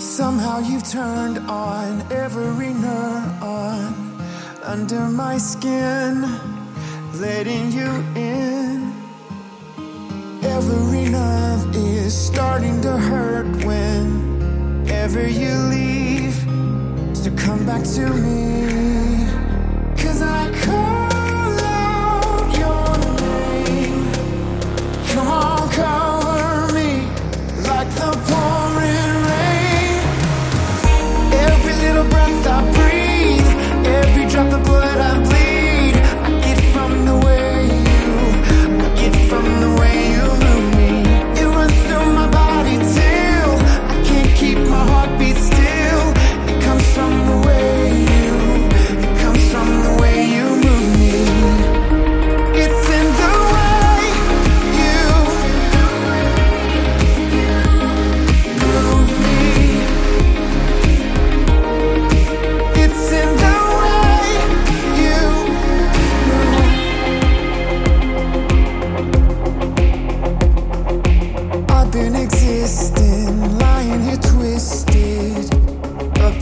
Somehow you've turned on every neuron under my skin, letting you in. Every nerve is starting to hurt whenever you leave. So come back to me.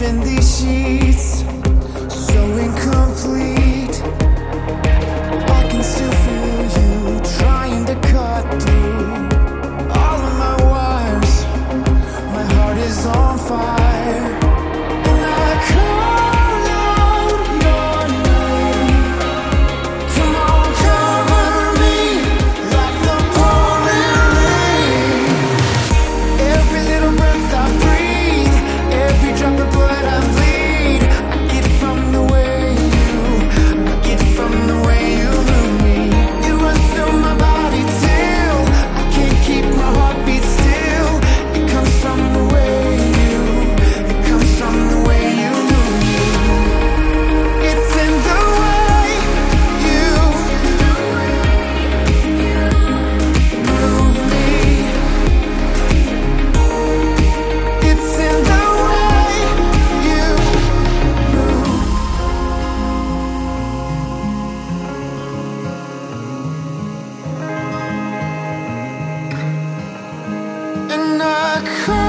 in these sheets. when I come